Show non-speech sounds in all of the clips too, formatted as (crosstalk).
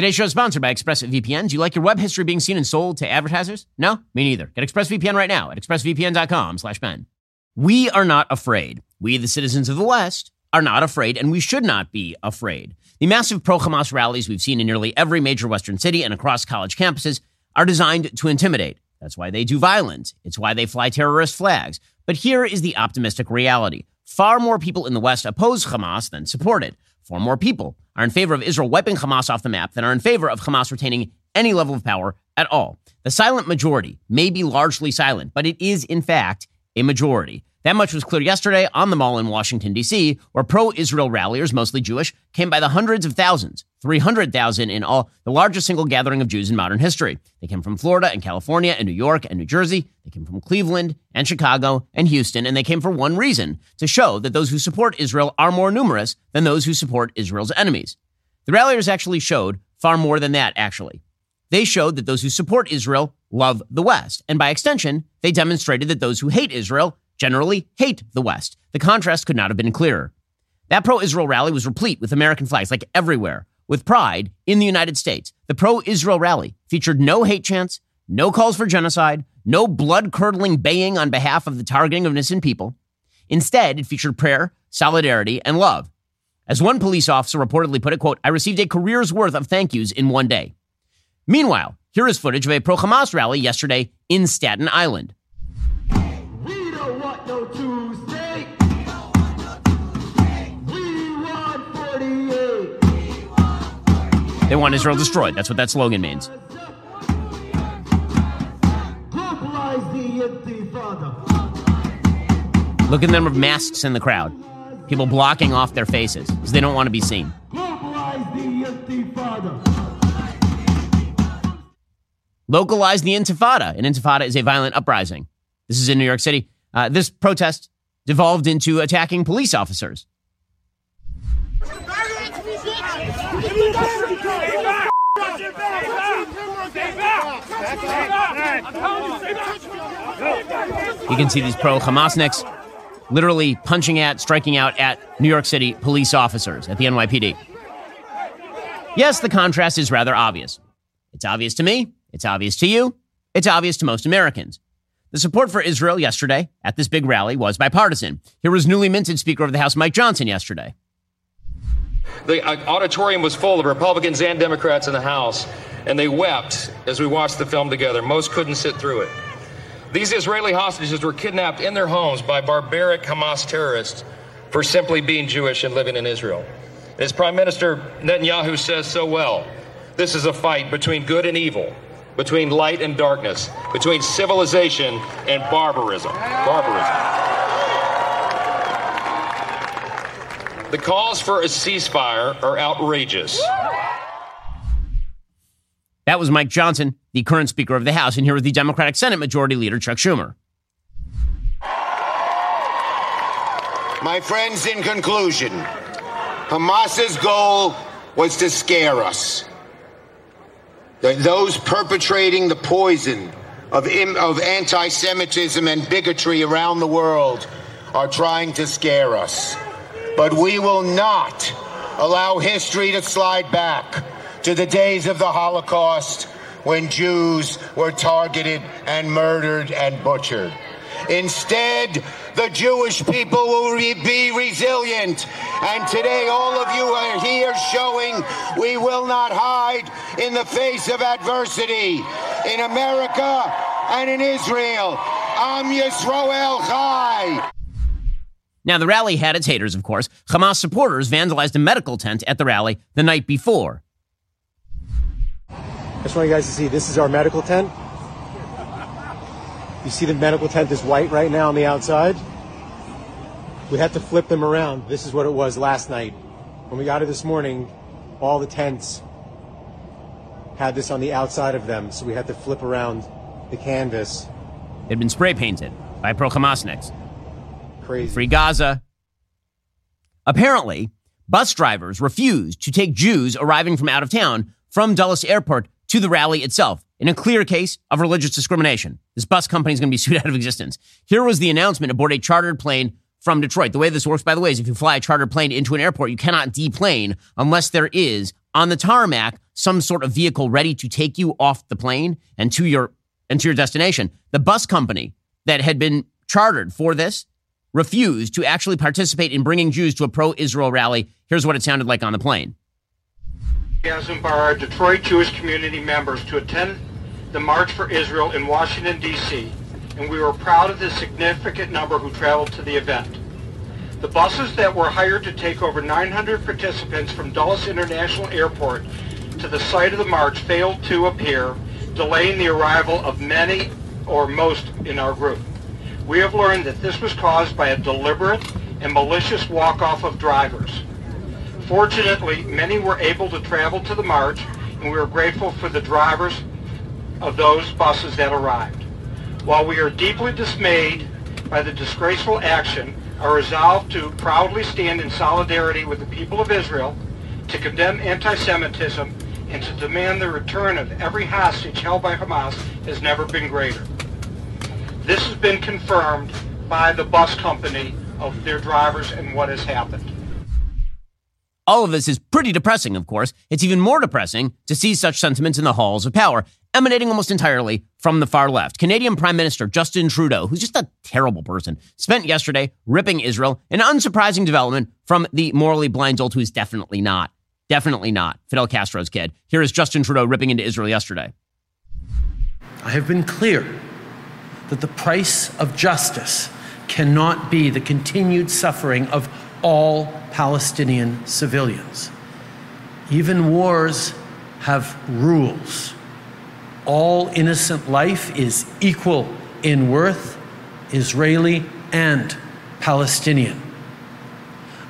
Today's show is sponsored by ExpressVPN. Do you like your web history being seen and sold to advertisers? No? Me neither. Get ExpressVPN right now at expressvpn.com slash Ben. We are not afraid. We, the citizens of the West, are not afraid, and we should not be afraid. The massive pro-Hamas rallies we've seen in nearly every major Western city and across college campuses are designed to intimidate. That's why they do violence. It's why they fly terrorist flags. But here is the optimistic reality. Far more people in the West oppose Hamas than support it. Far more people are in favor of Israel wiping Hamas off the map than are in favor of Hamas retaining any level of power at all. The silent majority may be largely silent, but it is, in fact, a majority. That much was clear yesterday on the Mall in Washington, D.C., where pro Israel ralliers, mostly Jewish, came by the hundreds of thousands, 300,000 in all, the largest single gathering of Jews in modern history. They came from Florida and California and New York and New Jersey. They came from Cleveland and Chicago and Houston, and they came for one reason to show that those who support Israel are more numerous than those who support Israel's enemies. The ralliers actually showed far more than that, actually. They showed that those who support Israel love the West, and by extension, they demonstrated that those who hate Israel generally hate the West. The contrast could not have been clearer. That pro Israel rally was replete with American flags, like everywhere, with pride in the United States. The pro Israel rally featured no hate chants, no calls for genocide, no blood curdling baying on behalf of the targeting of innocent people. Instead, it featured prayer, solidarity, and love. As one police officer reportedly put it, quote, I received a career's worth of thank yous in one day. Meanwhile, here is footage of a pro Hamas rally yesterday in Staten Island. They want Israel destroyed. That's what that slogan means. Look at the number of masks in the crowd. People blocking off their faces because they don't want to be seen. Localize the intifada. An intifada is a violent uprising. This is in New York City. Uh, this protest devolved into attacking police officers. You can see these pro Hamasniks literally punching at, striking out at New York City police officers at the NYPD. Yes, the contrast is rather obvious. It's obvious to me, it's obvious to you, it's obvious to most Americans. The support for Israel yesterday at this big rally was bipartisan. Here was newly minted Speaker of the House Mike Johnson yesterday. The auditorium was full of Republicans and Democrats in the House, and they wept as we watched the film together. Most couldn't sit through it. These Israeli hostages were kidnapped in their homes by barbaric Hamas terrorists for simply being Jewish and living in Israel. As Prime Minister Netanyahu says so well, this is a fight between good and evil, between light and darkness, between civilization and barbarism. Barbarism. The calls for a ceasefire are outrageous. That was Mike Johnson, the current Speaker of the House, and here was the Democratic Senate Majority Leader Chuck Schumer. My friends, in conclusion, Hamas's goal was to scare us. Those perpetrating the poison of, of anti Semitism and bigotry around the world are trying to scare us. But we will not allow history to slide back to the days of the Holocaust when Jews were targeted and murdered and butchered. Instead, the Jewish people will be resilient. And today, all of you are here showing we will not hide in the face of adversity. In America and in Israel, Am Yisrael Chai. Now, the rally had its haters, of course. Hamas supporters vandalized a medical tent at the rally the night before. I just want you guys to see this is our medical tent. You see the medical tent is white right now on the outside. We had to flip them around. This is what it was last night. When we got it this morning, all the tents had this on the outside of them, so we had to flip around the canvas. It had been spray painted by pro Hamasniks. Crazy. Free Gaza. Apparently, bus drivers refused to take Jews arriving from out of town from Dulles Airport to the rally itself in a clear case of religious discrimination. This bus company is going to be (laughs) sued out of existence. Here was the announcement aboard a chartered plane from Detroit. The way this works, by the way, is if you fly a charter plane into an airport, you cannot deplane unless there is on the tarmac some sort of vehicle ready to take you off the plane and to your and to your destination. The bus company that had been chartered for this refused to actually participate in bringing Jews to a pro-Israel rally. Here's what it sounded like on the plane. By our Detroit Jewish community members to attend the March for Israel in Washington, D.C., and we were proud of the significant number who traveled to the event. The buses that were hired to take over 900 participants from Dulles International Airport to the site of the march failed to appear, delaying the arrival of many or most in our group. We have learned that this was caused by a deliberate and malicious walk-off of drivers. Fortunately, many were able to travel to the march, and we are grateful for the drivers of those buses that arrived. While we are deeply dismayed by the disgraceful action, our resolve to proudly stand in solidarity with the people of Israel, to condemn anti-Semitism, and to demand the return of every hostage held by Hamas has never been greater. This has been confirmed by the bus company of their drivers and what has happened. All of this is pretty depressing, of course. It's even more depressing to see such sentiments in the halls of power, emanating almost entirely from the far left. Canadian Prime Minister Justin Trudeau, who's just a terrible person, spent yesterday ripping Israel, an unsurprising development from the morally blind dolt who is definitely not, definitely not Fidel Castro's kid. Here is Justin Trudeau ripping into Israel yesterday. I have been clear that the price of justice cannot be the continued suffering of all Palestinian civilians. Even wars have rules. All innocent life is equal in worth, Israeli and Palestinian.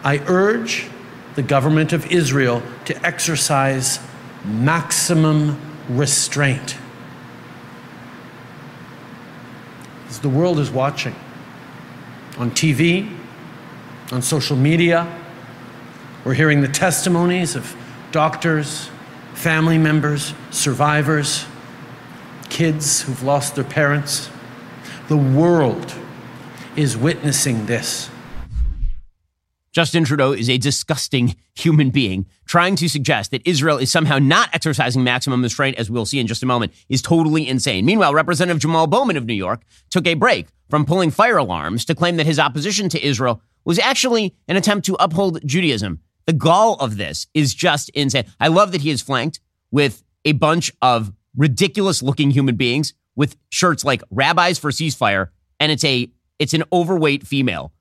I urge the government of Israel to exercise maximum restraint. As the world is watching on TV, on social media, we're hearing the testimonies of doctors, family members, survivors, kids who've lost their parents. The world is witnessing this. Justin Trudeau is a disgusting human being. Trying to suggest that Israel is somehow not exercising maximum restraint, as we'll see in just a moment, is totally insane. Meanwhile, Representative Jamal Bowman of New York took a break from pulling fire alarms to claim that his opposition to Israel was actually an attempt to uphold Judaism. The gall of this is just insane. I love that he is flanked with a bunch of ridiculous looking human beings with shirts like rabbis for ceasefire, and it's a it's an overweight female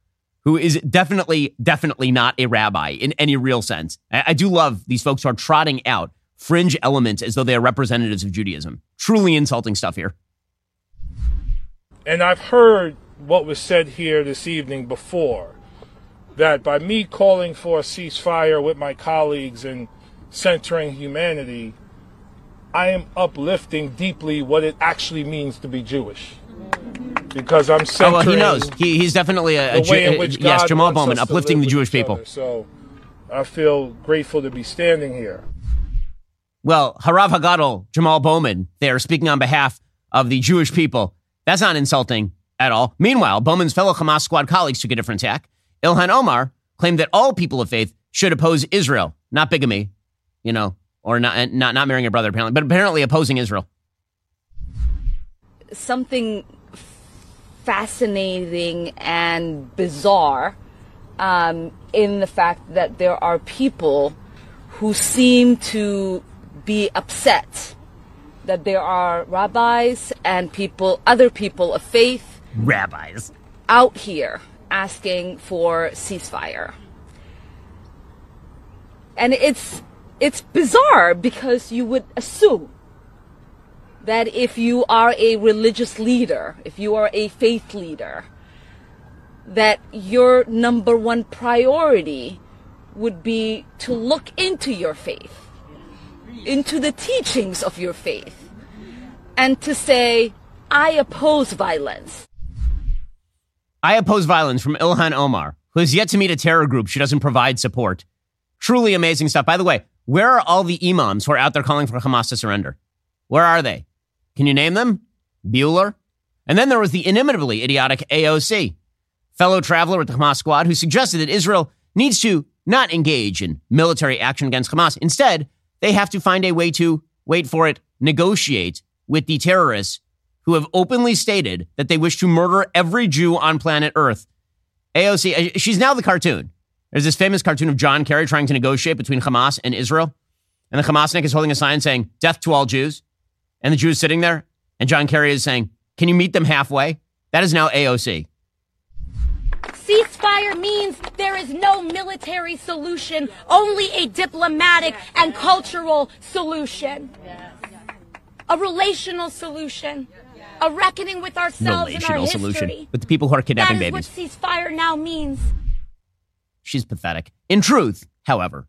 who is definitely, definitely not a rabbi in any real sense. I, I, do love these folks who are trotting out fringe elements as though they are representatives of Judaism. Truly insulting stuff here. And I've heard what was said here this evening before that by me calling for a ceasefire with my colleagues and centering humanity, I am uplifting deeply what it actually means to be Jewish because I'm centering. Oh, well, he knows. He, he's definitely a, a Jew, uh, yes, Jamal Bowman, uplifting the Jewish people. Other. So I feel grateful to be standing here. Well, Harav Hagadol, Jamal Bowman, they are speaking on behalf of the Jewish people. That's not insulting at all. Meanwhile, Bowman's fellow Hamas squad colleagues took a different tack. Ilhan Omar claimed that all people of faith should oppose Israel, not bigamy, you know, or not not not marrying a brother apparently, but apparently opposing Israel. Something fascinating and bizarre um, in the fact that there are people who seem to be upset that there are rabbis and people, other people of faith, rabbis, out here asking for ceasefire. And it's it's bizarre because you would assume that if you are a religious leader, if you are a faith leader, that your number one priority would be to look into your faith, into the teachings of your faith, and to say, I oppose violence. I oppose violence from Ilhan Omar, who has yet to meet a terror group she doesn't provide support. Truly amazing stuff. By the way, where are all the imams who are out there calling for Hamas to surrender? Where are they? Can you name them? Bueller? And then there was the inimitably idiotic AOC. fellow traveler with the Hamas squad, who suggested that Israel needs to not engage in military action against Hamas. Instead, they have to find a way to, wait for it, negotiate with the terrorists who have openly stated that they wish to murder every Jew on planet Earth. AOC, uh, she's now the cartoon. There's this famous cartoon of John Kerry trying to negotiate between Hamas and Israel. And the Hamasnik is holding a sign saying, Death to all Jews. And the Jew is sitting there. And John Kerry is saying, Can you meet them halfway? That is now AOC. Ceasefire means there is no military solution, only a diplomatic and cultural solution. A relational solution. A reckoning with ourselves and our Relational history. solution with the people who are That kidnapping is babies. what ceasefire now means. She's pathetic. In truth, however,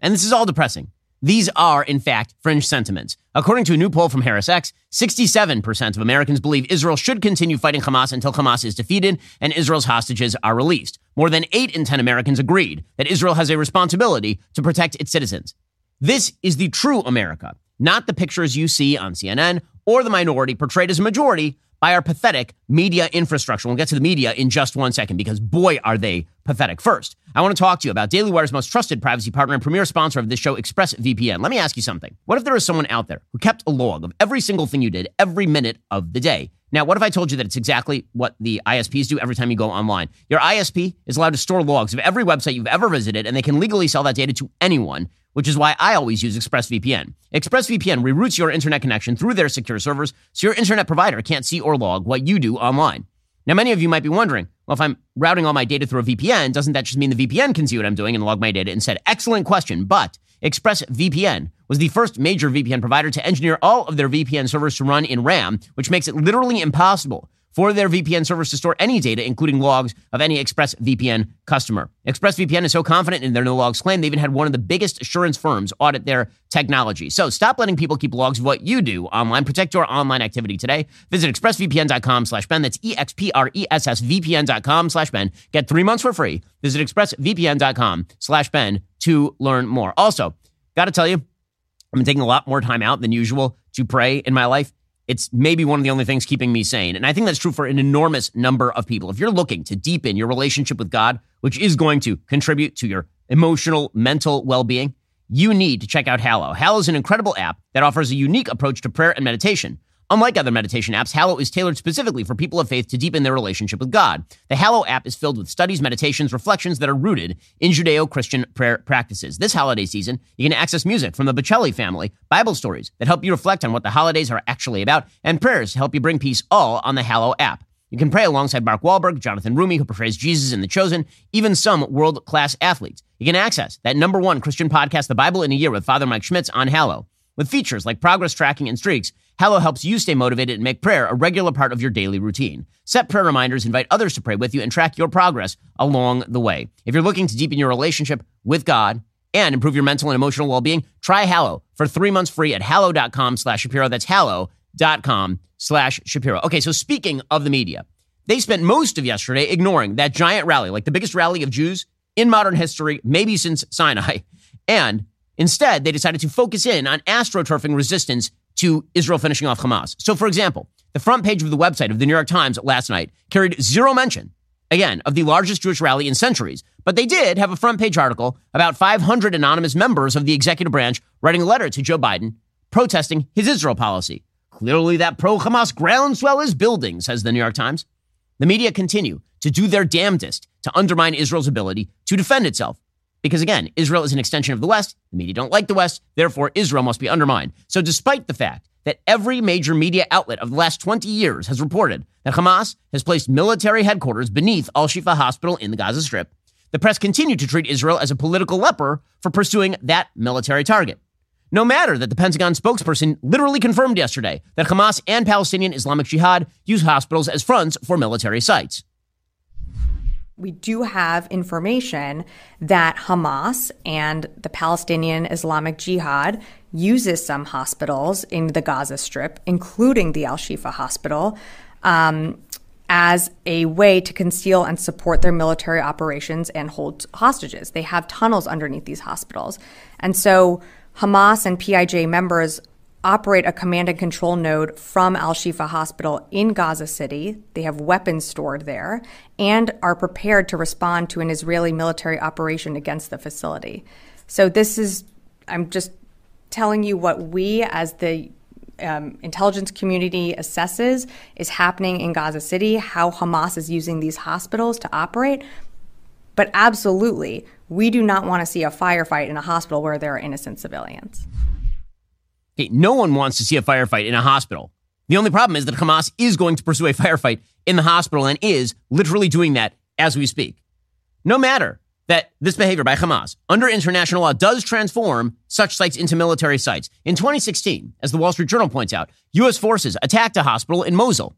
and this is all depressing, these are, in fact, fringe sentiments. According to a new poll from HarrisX, 67% of Americans believe Israel should continue fighting Hamas until Hamas is defeated and Israel's hostages are released. More than 8 in 10 Americans agreed that Israel has a responsibility to protect its citizens. This is the true America, not the pictures you see on CNN or the minority portrayed as a majority by our pathetic media infrastructure. We'll get to the media in just one second because boy, are they pathetic. First, I want to talk to you about Daily Wire's most trusted privacy partner and premier sponsor of this show, ExpressVPN. Let me ask you something. What if there was someone out there who kept a log of every single thing you did every minute of the day? Now, what if I told you that it's exactly what the ISPs do every time you go online? Your ISP is allowed to store logs of every website you've ever visited, and they can legally sell that data to anyone, which is why I always use ExpressVPN. ExpressVPN reroutes your internet connection through their secure servers so your internet provider can't see or log what you do online. Now, many of you might be wondering, well, if I'm routing all my data through a VPN, doesn't that just mean the VPN can see what I'm doing and log my data instead? Excellent question, but ExpressVPN was the first major VPN provider to engineer all of their VPN servers to run in RAM, which makes it literally impossible for their VPN servers to store any data, including logs of any ExpressVPN customer. ExpressVPN is so confident in their no logs claim, they even had one of the biggest assurance firms audit their technology. So stop letting people keep logs of what you do online. Protect your online activity today. Visit expressvpn.com slash Ben. That's E E-X-P-R-E-S-S VPN.com slash Ben. Get three months for free. Visit expressvpn.com slash Ben to learn more. Also, got to tell you, I've been taking a lot more time out than usual to pray in my life. It's maybe one of the only things keeping me sane. And I think that's true for an enormous number of people. If you're looking to deepen your relationship with God, which is going to contribute to your emotional, mental well being, you need to check out Hallow. Hallow is an incredible app that offers a unique approach to prayer and meditation. Unlike other meditation apps, Hallow is tailored specifically for people of faith to deepen their relationship with God. The Hallow app is filled with studies, meditations, reflections that are rooted in Judeo Christian prayer practices. This holiday season, you can access music from the Bocelli family, Bible stories that help you reflect on what the holidays are actually about, and prayers to help you bring peace all on the Hallow app. You can pray alongside Mark Wahlberg, Jonathan Roumie, who portrays Jesus in The Chosen, even some world class athletes. You can access that number one Christian podcast, The Bible in a Year, with Father Mike Schmitz on Hallow. With features like progress tracking and streaks, Hallow helps you stay motivated and make prayer a regular part of your daily routine. Set prayer reminders, invite others to pray with you, and track your progress along the way. If you're looking to deepen your relationship with God and improve your mental and emotional well-being, try Hallow for three months free at hallow.com slash Shapiro. That's hallow.com slash Shapiro. Okay, so speaking of the media, they spent most of yesterday ignoring that giant rally, like the biggest rally of Jews in modern history, maybe since Sinai. And instead, they decided to focus in on astroturfing resistance to Israel finishing off Hamas. So, for example, the front page of the website of the New York Times last night carried zero mention, again, of the largest Jewish rally in centuries. But they did have a front page article about 500 anonymous members of the executive branch writing a letter to Joe Biden protesting his Israel policy. Clearly, that pro Hamas groundswell is building, says the New York Times. The media continue to do their damnedest to undermine Israel's ability to defend itself. Because again, Israel is an extension of the West. The media don't like the West. Therefore, Israel must be undermined. So, despite the fact that every major media outlet of the last 20 years has reported that Hamas has placed military headquarters beneath Al Shifa Hospital in the Gaza Strip, the press continued to treat Israel as a political leper for pursuing that military target. No matter that the Pentagon spokesperson literally confirmed yesterday that Hamas and Palestinian Islamic Jihad use hospitals as fronts for military sites. We do have information that Hamas and the Palestinian Islamic Jihad uses some hospitals in the Gaza Strip, including the Al Shifa Hospital, um, as a way to conceal and support their military operations and hold hostages. They have tunnels underneath these hospitals. And so Hamas and PIJ members operate a command and control node from Al Shifa Hospital in Gaza City. They have weapons stored there and are prepared to respond to an Israeli military operation against the facility. So, this is, I'm just telling you what we as the um, intelligence community assesses is happening in Gaza City, how Hamas is using these hospitals to operate. But absolutely, we do not want to see a firefight in a hospital where there are innocent civilians. No one wants to see a firefight in a hospital. The only problem is that Hamas is going to pursue a (laughs) firefight in the hospital and is literally doing that as we speak. No matter that this behavior by Hamas under international law does transform such sites into military sites. In 2016, as the Wall Street Journal points out, U.S. forces attacked a hospital in Mosul.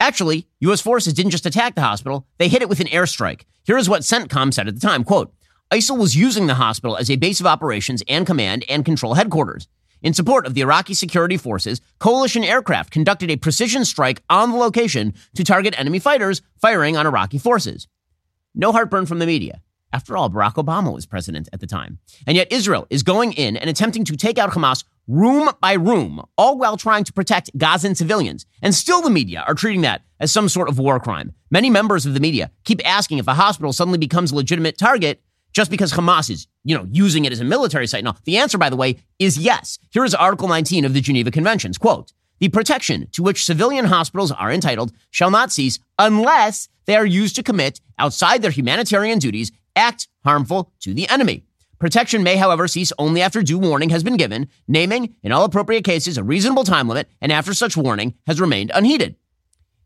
Actually, U.S. forces didn't just attack the hospital, they hit it with an airstrike. Here is what CENTCOM said at the time, quote, ISIL was using the hospital as a base of operations and command and control headquarters. In support of the Iraqi security forces, coalition aircraft conducted a precision strike on the location to target enemy fighters firing on Iraqi forces. No heartburn from the media. After all, Barack Obama was president at the time. And yet Israel is going in and attempting to take out Hamas room by room, all while trying to protect Gazan civilians. And still the media are treating that as some sort of war crime. Many members of the media keep asking if a hospital suddenly becomes a legitimate target just because Hamas is, you know, using it as a military site. No, the answer, by the way, is yes. Here is Article 19 of the Geneva Conventions. Quote, the protection to which civilian hospitals are entitled shall not cease unless they are used to commit, outside their humanitarian duties, act harmful to the enemy. Protection may, however, cease only after due warning has been given, naming, in all appropriate cases, a reasonable time limit, and after such warning has remained unheeded.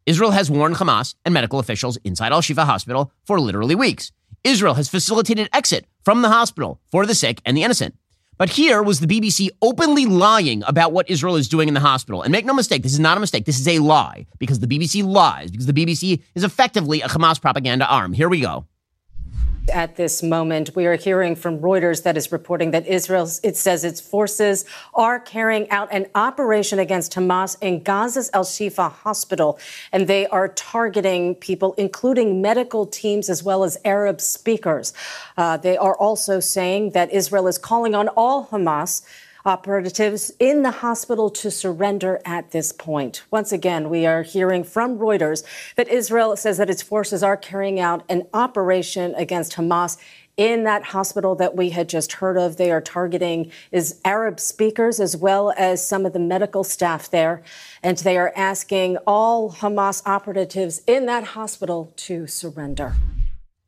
Israel has warned Hamas and medical officials inside Al Shifa Hospital for literally weeks. Israel has facilitated exit from the hospital for the sick and the innocent. But here was the BBC openly lying about what Israel is doing in the hospital. And make no mistake, this is not a mistake. This is a lie because the BBC lies, because the BBC is effectively a Hamas propaganda arm. Here we go. At this moment, we are hearing from Reuters that is reporting that Israel, it says its forces are carrying out an operation against Hamas in Gaza's Al Shifa hospital, and they are targeting people, including medical teams as well as Arab speakers. Uh, they are also saying that Israel is calling on all Hamas operatives in the hospital to surrender at this point. Once again, we are hearing from Reuters that Israel says that its forces are carrying out an operation against Hamas in that hospital that we had just heard of. They are targeting is Arab speakers as well as some of the medical staff there. And they are asking all Hamas operatives in that hospital to surrender.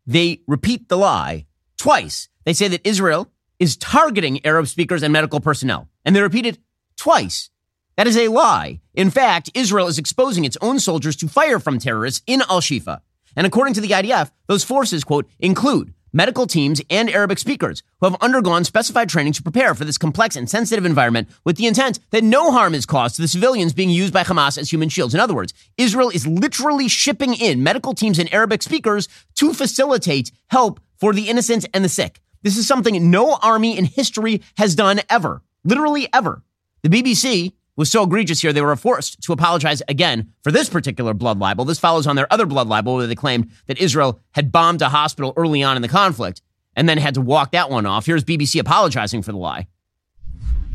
They repeat the lie twice. They say that Israel is targeting Arab speakers and medical personnel. And they repeat it twice. That is a lie. In fact, Israel is exposing its own soldiers to fire from terrorists in Al Shifa. And according to the IDF, those forces, quote, include medical teams and Arabic speakers who have undergone specified training to prepare for this complex and sensitive environment with the intent that no harm is caused to the civilians being used by Hamas as human shields. In other words, Israel is literally shipping in medical teams and Arabic speakers to facilitate help for the innocent and the sick. This is something no army in history has done ever. Literally ever. The BBC was so egregious here, they were forced to apologize again for this particular blood libel. This follows on their other blood libel where they claimed that Israel had bombed a hospital early on in the conflict and then had to walk that one off. Here's BBC apologizing for the lie.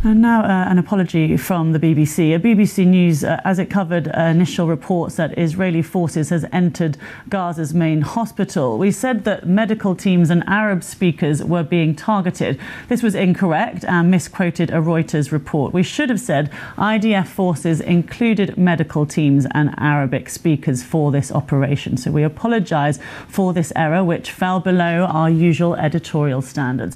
And now, uh, an apology from the BBC. A BBC News, uh, as it covered uh, initial reports that Israeli forces has entered Gaza's main hospital. We said that medical teams and Arab speakers were being targeted. This was incorrect and misquoted a Reuters report. We should have said IDF forces included medical teams and Arabic speakers for this operation. So we apologise for this error, which fell below our usual editorial standards.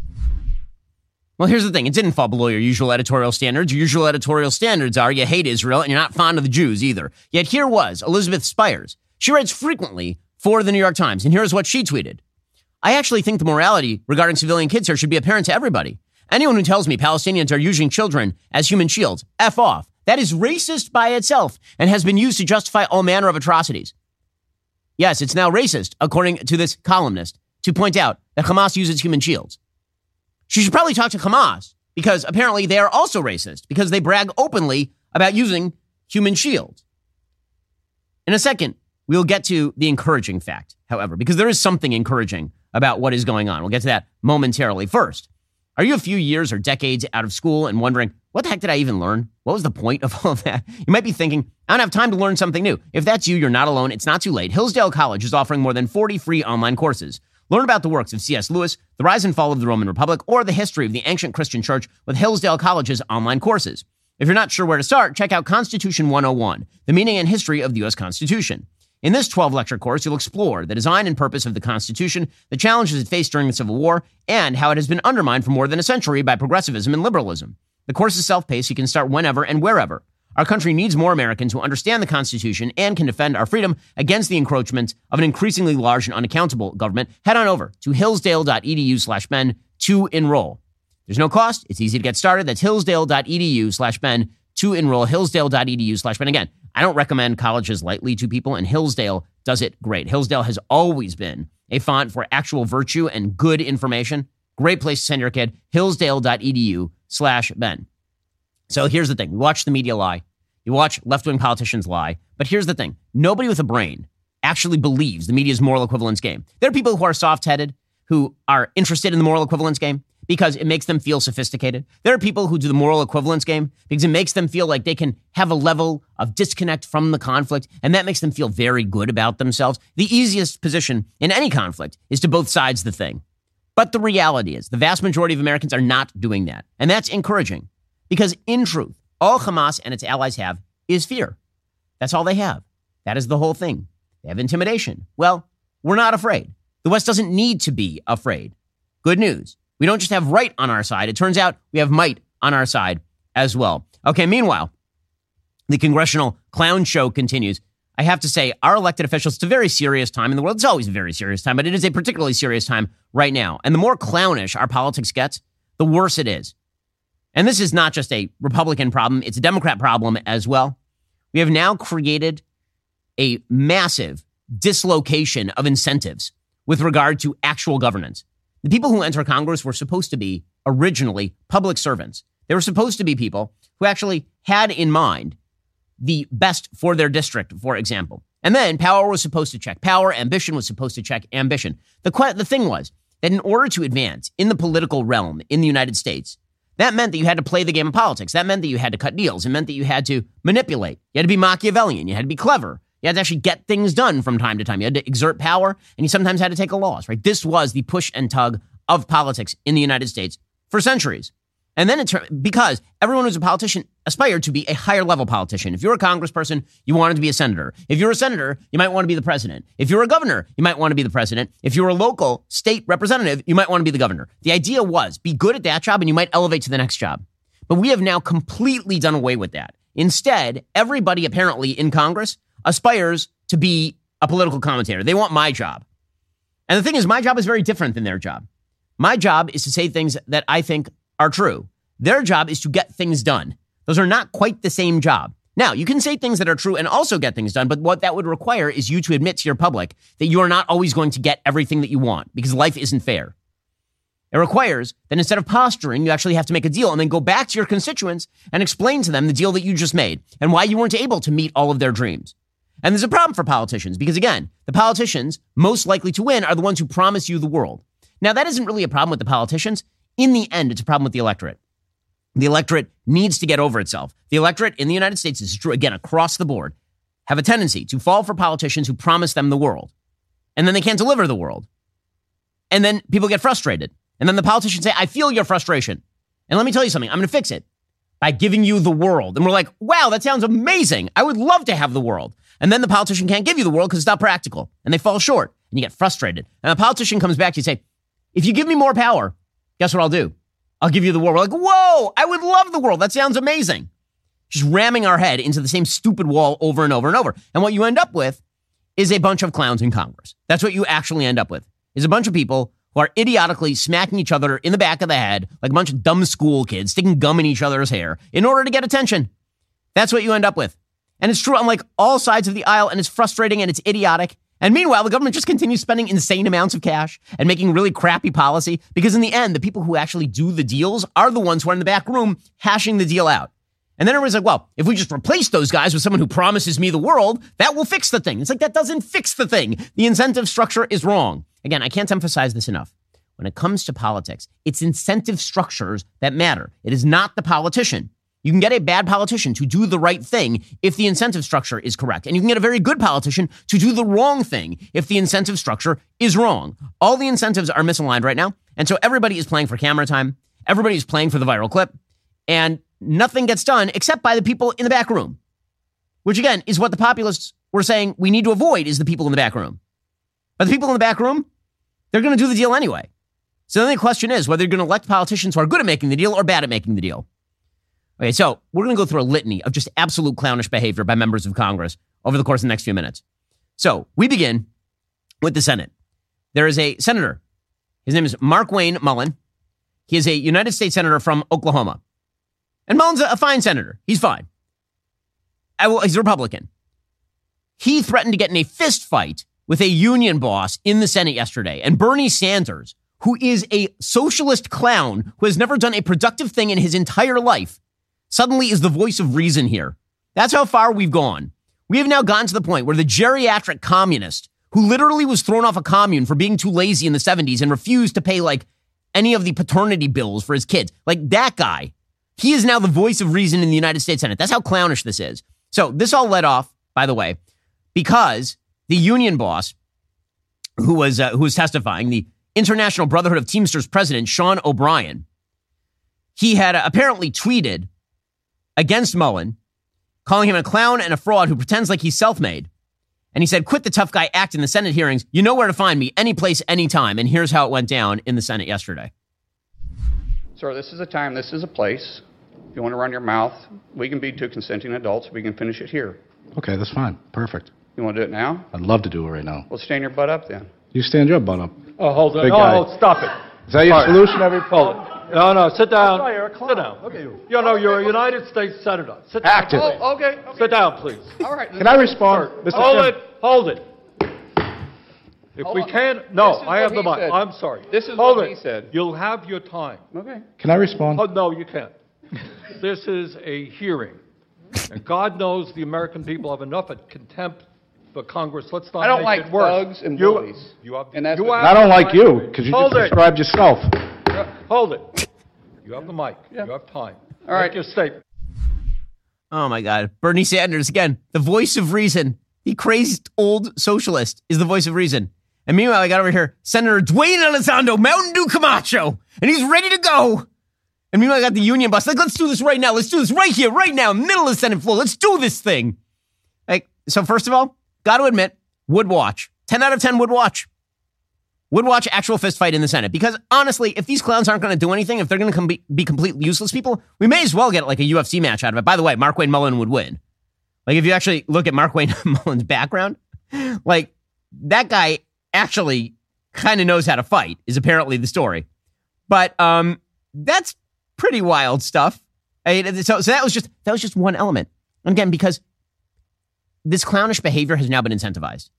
Well, here's the thing. It didn't fall below your usual editorial standards. Your usual editorial standards are you hate Israel and you're not fond of the Jews either. Yet here was Elizabeth Spiers. She writes frequently for the New York Times, and here's what she tweeted. I actually think the morality regarding civilian kids here should be apparent to everybody. Anyone who tells me Palestinians are using children as human shields, F off. That is racist by itself and has been used to justify all manner of atrocities. Yes, it's now racist, according to this columnist, to point out that Hamas uses human shields. She should probably talk to Hamas because apparently they are also racist because they brag openly about using human shields. In a second, we'll get to the encouraging fact, however, because there is something encouraging about what is going on. We'll get to that momentarily. First, are you a few years or decades out of school and wondering what the heck did I even learn? What was the point of all of that? You might be thinking, I don't have time to learn something new. If that's you, you're not alone. It's not too late. Hillsdale College is offering more than 40 free online courses. Learn about the works of C.S. Lewis, the rise and fall of the Roman Republic, or the history of the ancient Christian church with Hillsdale College's online courses. If you're not sure where to start, check out Constitution 101, the meaning and history of the U.S. Constitution. In this 12 lecture course, you'll explore the design and purpose of the Constitution, the challenges it faced during the Civil War, and how it has been undermined for more than a century by progressivism and liberalism. The course is self paced, you can start whenever and wherever. Our country needs more Americans who understand the Constitution and can defend our freedom against the encroachment of an increasingly large and unaccountable government. Head on over to hillsdale.edu slash Ben to enroll. There's no cost. It's easy to get started. That's hillsdale.edu slash Ben to enroll. Hillsdale.edu slash Ben. Again, I don't recommend colleges lightly to people, and Hillsdale does it great. Hillsdale has always been a font for actual virtue and good information. Great place to send your kid. Hillsdale.edu slash Ben. So here's the thing. you watch the media lie. You watch left-wing politicians lie. But here's the thing. Nobody with a brain actually believes the media's moral equivalence game. There are people who are soft-headed, who are interested in the moral equivalence game because it makes them feel sophisticated. There are people who do the moral equivalence game because it makes them feel like they can have a level of disconnect from the conflict, and that makes them feel very good about themselves. The easiest position in any conflict is to both sides the thing. But the reality is, the vast majority of Americans are not doing that. And that's encouraging because, in truth, all Hamas and its allies have is fear. That's all they have. That is the whole thing. They have intimidation. Well, we're not afraid. The West doesn't need to be afraid. Good news. We don't just have right on our side. It turns out we have might on our side as well. Okay, meanwhile, the congressional clown show continues. I have to say, our elected officials, it's a very serious time in the world. It's always a very serious time, but it is a particularly serious time right now. And the more clownish our politics gets, the worse it is. And this is not just a Republican problem, it's a Democrat problem as well. We have now created a massive dislocation of incentives with regard to actual governance. The people who enter Congress were supposed to be originally public servants. They were supposed to be people who actually had in mind the best for their district, for example. And then power was supposed to check power, ambition was supposed to check ambition. The, the thing was that in order to advance in the political realm in the United States, that meant that you had to play the game of politics. That meant that you had to cut deals. It meant that you had to manipulate. You had to be Machiavellian. You had to be clever. You had to actually get things done from time to time. You had to exert power, and you sometimes had to take a loss, right? This was the push and tug of politics in the United States for centuries. And then it's because everyone who's a politician aspired to be a higher level politician. If you're a congressperson, you wanted to be a senator. If you're a senator, you might want to be the president. If you're a governor, you might want to be the president. If you're a local state representative, you might want to be the governor. The idea was be good at that job and you might elevate to the next job. But we have now completely done away with that. Instead, everybody apparently in Congress aspires to be a political commentator. They want my job. And the thing is, my job is very different than their job. My job is to say things that I think are true. Their job is to get things done. Those are not quite the same job. Now, you can say things that are true and also get things done, but what that would require is you to admit to your public that you are not always going to get everything that you want because life isn't fair. It requires that instead of posturing, you actually have to make a deal and then go back to your constituents and explain to them the deal that you just made and why you weren't able to meet all of their dreams. And there's a problem for politicians because, again, the politicians most likely to win are the ones who promise you the world. Now, that isn't really a problem with the politicians. In the end, it's a problem with the electorate. The electorate needs to get over itself. The electorate in the United States is true, again, across the board, have a tendency to fall for politicians who promise them the world. And then they can't deliver the world. And then people get frustrated. And then the politicians say, I feel your frustration. And let me tell you something, I'm going to fix it by giving you the world. And we're like, wow, that sounds amazing. I would love to have the world. And then the politician can't give you the world because it's not practical. And they fall short and you get frustrated. And the politician comes back to you and say, if you give me more power, guess what I'll do? I'll give you the world. We're like, whoa, I would love the world. That sounds amazing. Just ramming our head into the same stupid wall over and over and over. And what you end up with is a bunch of clowns in Congress. That's what you actually end up with. Is a bunch of people who are idiotically smacking each other in the back of the head like a bunch of dumb school kids, sticking gum in each other's hair in order to get attention. That's what you end up with. And it's true on like all sides of the aisle, and it's frustrating and it's idiotic. And meanwhile, the government just continues spending insane amounts of cash and making really crappy policy because in the end, the people who actually do the deals are the ones who are in the back room hashing the deal out. And then everybody's like, well, if we just replace those guys with someone who promises me the world, that will fix the thing. It's like that doesn't fix the thing. The incentive structure is wrong. Again, I can't emphasize this enough. When it comes to politics, it's incentive structures that matter. It is not the politician. You can get a bad politician to do the right thing if the incentive structure is correct. And you can get a very good politician to do the wrong thing if the incentive structure is wrong. All the incentives are misaligned right now. And so everybody is playing for camera time. Everybody is playing for the viral clip. And nothing gets done except by the people in the back room, which again is what the populists were saying we need to avoid is the people in the back room. But the people in the back room, they're going to do the deal anyway. So then the question is whether you're going to elect politicians who are good at making the deal or bad at making the deal. Okay, so we're going to go through a litany of just absolute clownish behavior by members of Congress over the course of the next few minutes. So we begin with the Senate. There is a senator. His name is Mark Wayne Mullin. He is a United States Senator from Oklahoma. And Mullin's a fine senator. He's fine. He's a Republican. He threatened to get in a fist fight with a union boss in the Senate yesterday. And Bernie Sanders, who is a socialist clown who has never done a productive thing in his entire life, suddenly is the voice of reason here. That's how far we've gone. We have now gotten to the point where the geriatric communist, who literally was thrown off a commune for being too lazy in the 70s and refused to pay like any of the paternity bills for his kids, like that guy, he is now the voice of reason in the United States Senate. That's how clownish this is. So this all led off, by the way, because the union boss who was uh, who was testifying, the International Brotherhood of Teamsters president Sean O'Brien, he had apparently tweeted against Mullin, calling him a clown and a fraud who pretends like he's self-made. And he said, "Quit the tough guy act in the Senate hearings. You know where to find me, any place, anytime." And here's how it went down in the Senate yesterday. Sir, this is a time. This is a place. If you want to run your mouth, we can be two consenting adults. We can finish it here. Okay, that's fine. Perfect. You want to do it now? I'd love to do it right now. Well, stand your butt up then. You stand your butt up. Oh, hold on. Big Oh, guy. oh, stop it. Is that your All right. solution every Hold it. No, no, sit down. Sit down. Okay. You know, you're a United States Senator. Sit down. Active. Oh, okay. Sit down, please. All right. Can I respond? Mr. Hold Chairman? it. Hold it. If Hold we on. can, This no, is I have what the he mic. said. I'm sorry. This is Hold what it. he said. You'll have your time. Okay. Can I respond? Oh, no, you can't. This is a hearing. And God knows the American people have enough of contempt for Congress. Let's not I don't make like it worse. thugs and You- bullies. You have, And that's you what- have I don't like you because you Hold just it. described yourself. Hold it. You have the mic. You have time. All right. Make your statement. Oh my God. Bernie Sanders, again, the voice of reason. The crazy old socialist is the voice of reason. And meanwhile, I got over here Senator Dwayne Elizondo, Mountain Dew Camacho, and he's ready to go. And meanwhile, I got the union boss. Like, let's do this right now. Let's do this right here, right now, middle of the Senate floor. Let's do this thing. Like, so first of all, got to admit, would watch. 10 out of 10 would watch. Would watch actual fist fight in the Senate. Because honestly, if these clowns aren't going to do anything, if they're going to com- be, completely useless people, we may as well get like a UFC match out of it. By the way, Mark Wayne Mullin would win. Like, if you actually look at Mark Wayne (laughs) Mullin's background, like, that guy actually kind of knows how to fight, is apparently the story. But um, that's pretty wild stuff. I so, so that was just that was just one element. And again, because this clownish behavior has now been incentivized.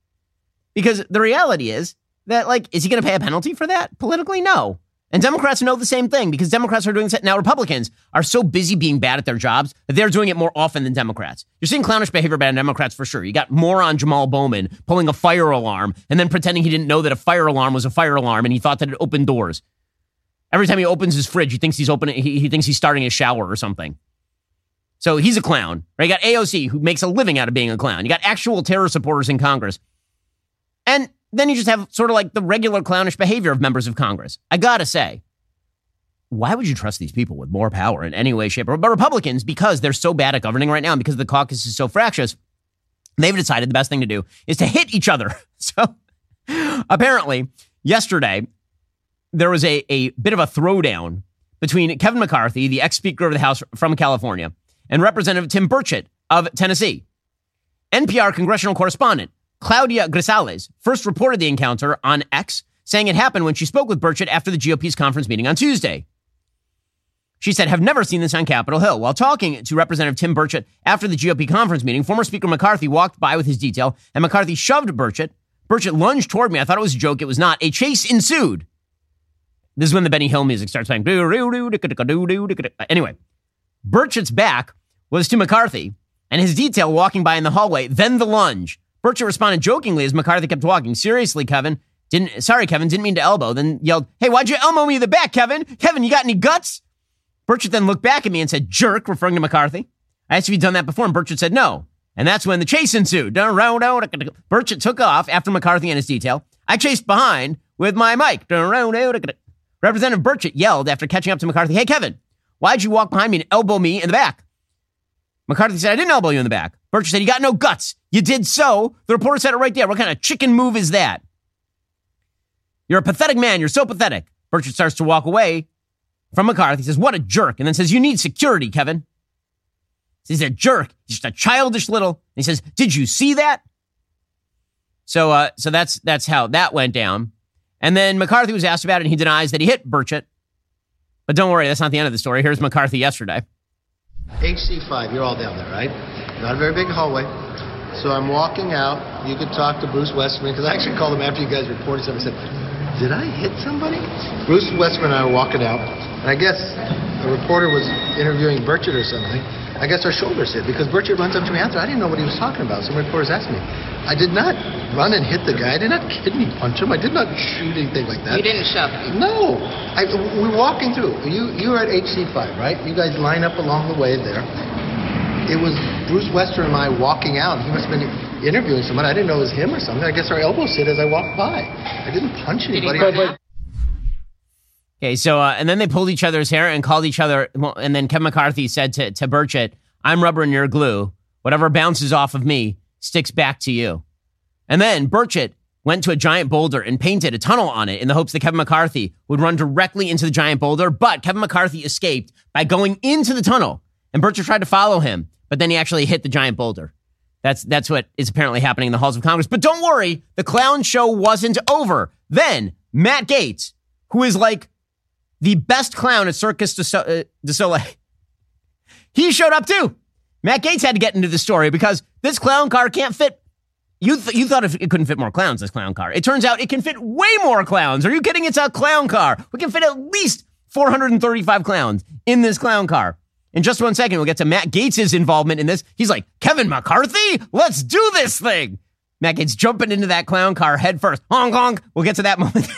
Because the reality is that, like, is he going to pay a penalty for that politically? No. And Democrats know the same thing because Democrats are doing this. Now, Republicans are so busy being bad at their jobs that they're doing it more often than Democrats. You're seeing clownish behavior by Democrats for sure. You got moron Jamal Bowman pulling a fire alarm and then pretending he didn't know that a fire alarm was a fire alarm and he thought that it opened doors. Every time he opens his fridge, he thinks he's opening, he, he thinks he's starting a shower or something. So he's a clown, right? You got AOC who makes a living out of being a clown. You got actual terror supporters in Congress. And then you just have sort of like the regular clownish behavior of members of Congress. I gotta say, why would you trust these people with more power in any way, shape, or but Republicans, because they're so bad at governing right now, and because the caucus is so fractious, they've decided the best thing to do is to hit each other. (laughs) So apparently, yesterday, there was a, a bit of a throwdown between Kevin McCarthy, the ex Speaker of the House from California, and Representative Tim Burchett of Tennessee. NPR congressional correspondent Claudia Grisales first reported the encounter on X, saying it happened when she spoke with Burchett after the GOP's conference meeting on Tuesday. She said, have never seen this on Capitol Hill. While talking to Representative Tim Burchett after the GOP conference meeting, former Speaker McCarthy walked by with his detail, and McCarthy shoved Burchett. Burchett lunged toward me. I thought it was a joke. It was not. A chase ensued. This is when the Benny Hill music starts playing. Anyway, Burchett's back was to McCarthy and his detail walking by in the hallway, then the lunge. Burchett responded jokingly as McCarthy kept walking. Seriously, Kevin. Didn't sorry, Kevin, didn't mean to elbow. Then yelled, Hey, why'd you elbow me in the back, Kevin? Kevin, you got any guts? Burchett then looked back at me and said, jerk, referring to McCarthy. I asked if he'd done that before, and Burchett said no. And that's when the chase ensued. Burchett took off after McCarthy and his detail. I chased behind with my mic. Representative Burchett yelled after catching up to McCarthy, Hey, Kevin, why'd you walk behind me and elbow me in the back? McCarthy said, I didn't elbow you in the back. Burchett said, You got no guts. You did so. The reporter said it right there. What kind of chicken move is that? You're a pathetic man. You're so pathetic. Burchett starts to walk away from McCarthy. He says, What a jerk. And then says, You need security, Kevin. He's a jerk. He's just a childish little. And he says, Did you see that? So, uh, so that's that's how that went down. And then McCarthy was asked about it, and he denies that he hit Burchett. But don't worry, that's not the end of the story. Here's McCarthy yesterday. HC5, you're all down there, right? Not a very big hallway. So I'm walking out. You could talk to Bruce Westerman because I actually called him after you guys reported something. I said, Did I hit somebody? Bruce Westerman and I were walking out, and I guess a reporter was interviewing Burchett or something. I guess our shoulders hit because Burchett runs up to me after. I didn't know what he was talking about. Some reporters asked me. I did not run and hit the guy. I did not kidney punch him. I did not shoot anything like that. You didn't shove him. No. I, we're walking through. You you were at HC5, right? You guys line up along the way there. It was Bruce Wester and I walking out. He must have been interviewing someone. I didn't know it was him or something. I guess our elbows hit as I walked by. I didn't punch anybody. Okay, so uh, and then they pulled each other's hair and called each other. Well, and then Kevin McCarthy said to to Burchett, "I'm rubber and you're glue. Whatever bounces off of me sticks back to you." And then Burchett went to a giant boulder and painted a tunnel on it in the hopes that Kevin McCarthy would run directly into the giant boulder. But Kevin McCarthy escaped by going into the tunnel, and Burchett tried to follow him, but then he actually hit the giant boulder. That's that's what is apparently happening in the halls of Congress. But don't worry, the clown show wasn't over. Then Matt Gaetz, who is like the best clown at Circus du, uh, du Soleil. (laughs) He showed up too. Matt Gaetz had to get into the story because this clown car can't fit. You, th- you thought it couldn't fit more clowns, this clown car. It turns out it can fit way more clowns. Are you kidding? It's a clown car. We can fit at least 435 clowns in this clown car. In just one second, we'll get to Matt Gaetz' involvement in this. He's like, Kevin McCarthy, let's do this thing. Matt Gaetz jumping into that clown car head first. Hong Kong. We'll get to that (laughs) moment.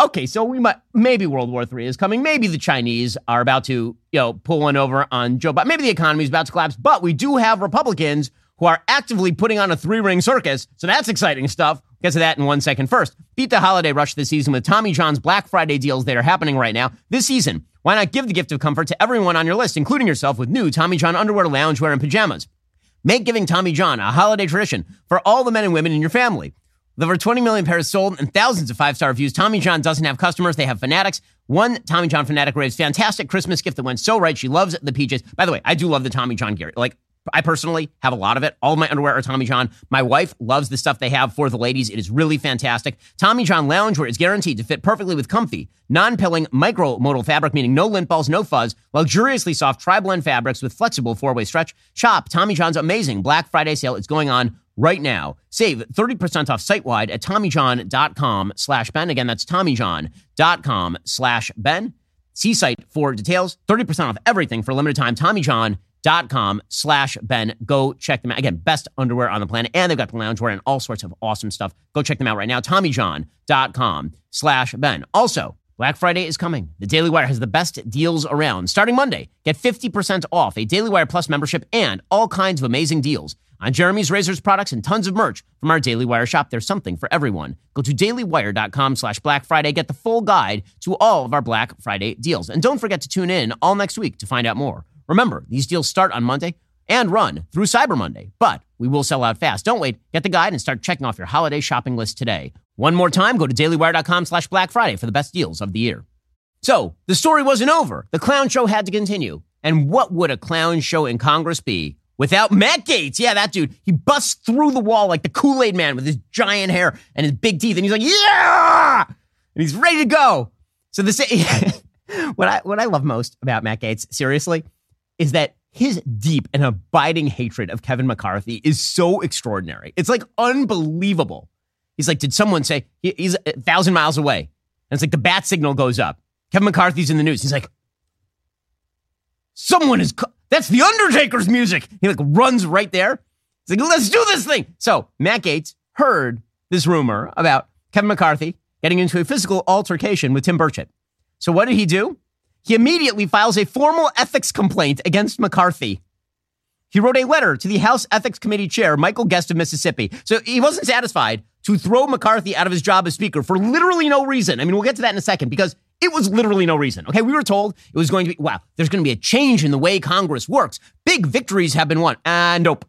okay, so we might maybe World War III is coming. Maybe the Chinese are about to, you know, pull one over on Joe Biden. Maybe the economy is about to collapse. But we do have Republicans who are actively putting on a three-ring circus. So that's exciting stuff. Get to that in one second. First, beat the holiday rush this season with Tommy John's Black Friday deals that are happening right now. This season, why not give the gift of comfort to everyone on your list, including yourself, with new Tommy John underwear, loungewear, and pajamas? Make giving Tommy John a holiday tradition for all the men and women in your family. With over 20 million pairs sold and thousands of five star reviews, Tommy John doesn't have customers, they have fanatics. One Tommy John fanatic raves fantastic Christmas gift that went so right. She loves the PJs. By the way, I do love the Tommy John gear. Like, I personally have a lot of it. All of my underwear are Tommy John. My wife loves the stuff they have for the ladies. It is really fantastic. Tommy John loungewear is guaranteed to fit perfectly with comfy, non-pilling, micro-modal fabric, meaning no lint balls, no fuzz, luxuriously soft tri-blend fabrics with flexible four-way stretch. Shop Tommy John's amazing Black Friday sale. It's going on right now. Save 30% off site-wide at TommyJohn.com slash Ben. Again, that's TommyJohn.com slash Ben. See site for details. 30% off everything for a limited time. TommyJohn.com slash Ben. Go check them out. Again, best underwear on the planet. And they've got the loungewear and all sorts of awesome stuff. Go check them out right now. TommyJohn.com slash Ben. Also, Black Friday is coming. The Daily Wire has the best deals around. Starting Monday, get 50% off a Daily Wire Plus membership and all kinds of amazing deals on Jeremy's Razors products and tons of merch from our Daily Wire shop. There's something for everyone. Go to dailywire.com slash Black Friday. Get the full guide to all of our Black Friday deals. And don't forget to tune in all next week to find out more. Remember, these deals start on Monday and run through Cyber Monday, but we will sell out fast. Don't wait. Get the guide and start checking off your holiday shopping list today. One more time, go to dailywire.com slash Black Friday for the best deals of the year. So the story wasn't over. The clown show had to continue. And what would a clown show in Congress be without Matt Gaetz? Yeah, that dude. He busts through the wall like the Kool Aid man with his giant hair and his big teeth. And he's like, yeah! And he's ready to go. So this, (laughs) what I, what I love most about Matt Gaetz, seriously, is that his deep and abiding hatred of Kevin McCarthy is so extraordinary. It's like unbelievable. He's like, did someone say he's a thousand miles away? And it's like the bat signal goes up. Kevin McCarthy's in the news. He's like, someone is, that's the Undertaker's music. He like runs right there. He's like, let's do this thing. So Matt Gaetz heard this rumor about Kevin McCarthy getting into a physical altercation with Tim Burchett. So what did he do? He immediately files a formal ethics complaint against McCarthy. He wrote a letter to the House Ethics Committee chair, Michael Guest of Mississippi. So he wasn't satisfied to throw McCarthy out of his job as Speaker for literally no reason. I mean, we'll get to that in a second because it was literally no reason. Okay, we were told it was going to be, wow, there's going to be a change in the way Congress works. Big victories have been won. Uh, nope.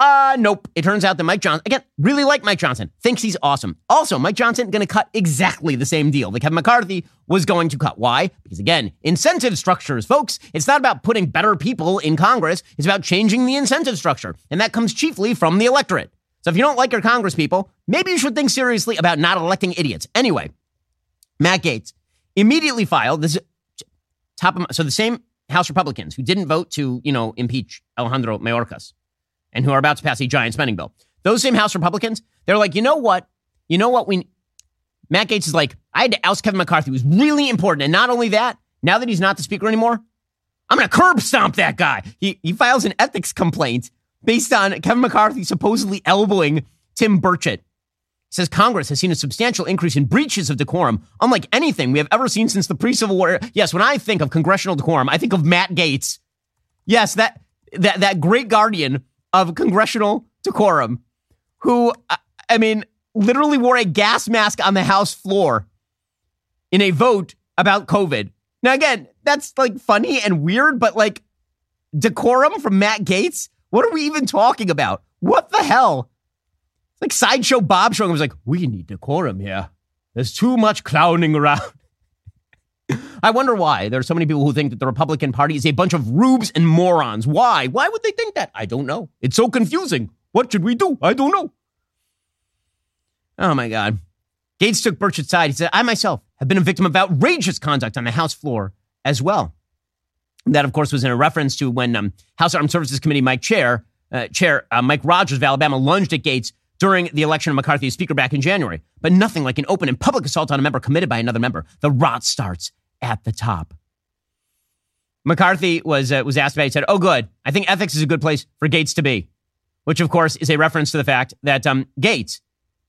Uh, nope. It turns out that Mike Johnson, again, really like Mike Johnson, thinks he's awesome. Also, Mike Johnson going to cut exactly the same deal that Kevin McCarthy was going to cut. Why? Because again, incentive structures, folks. It's not about putting better people in Congress. It's about changing the incentive structure. And that comes chiefly from the electorate. So if you don't like your Congress people, maybe you should think seriously about not electing idiots. Anyway, Matt Gaetz immediately filed this top of, so the same House Republicans who didn't vote to, you know, impeach Alejandro Mayorkas and who are about to pass a giant spending bill. Those same House Republicans, they're like, you know what? You know what? We Matt Gaetz is like, I had to oust Kevin McCarthy. It was really important. And not only that, now that he's not the speaker anymore, I'm going to curb stomp that guy. He, he files an ethics complaint based on Kevin McCarthy supposedly elbowing Tim Burchett. He says Congress has seen a substantial increase in breaches of decorum, unlike anything we have ever seen since the pre-Civil War. Yes, when I think of congressional decorum, I think of Matt Gaetz. Yes, that that that great guardian of congressional decorum, who I mean, literally wore a gas mask on the House floor in a vote about COVID. Now, again, that's like funny and weird, but like decorum from Matt Gaetz? What are we even talking about? What the hell? It's like Sideshow Bob showing was like, we need decorum here. There's too much clowning around. I wonder why. There are so many people who think that the Republican Party is a bunch of rubes and morons. Why? Why would they think that? I don't know. It's so confusing. What should we do? I don't know. Oh my God. Gaetz took Burchett's side. He said, I myself have been a victim of outrageous conduct on the House floor as well. That, of course, was in a reference to when um, House Armed Services Committee Mike Chair, uh, Chair uh, Mike Rogers of Alabama lunged at Gaetz during the election of McCarthy as Speaker back in January. But nothing like an open and public assault on a member committed by another member. The rot starts at the top. McCarthy was uh, was asked about. It. He said, "Oh, good. I think ethics is a good place for Gaetz to be," which, of course, is a reference to the fact that um, Gaetz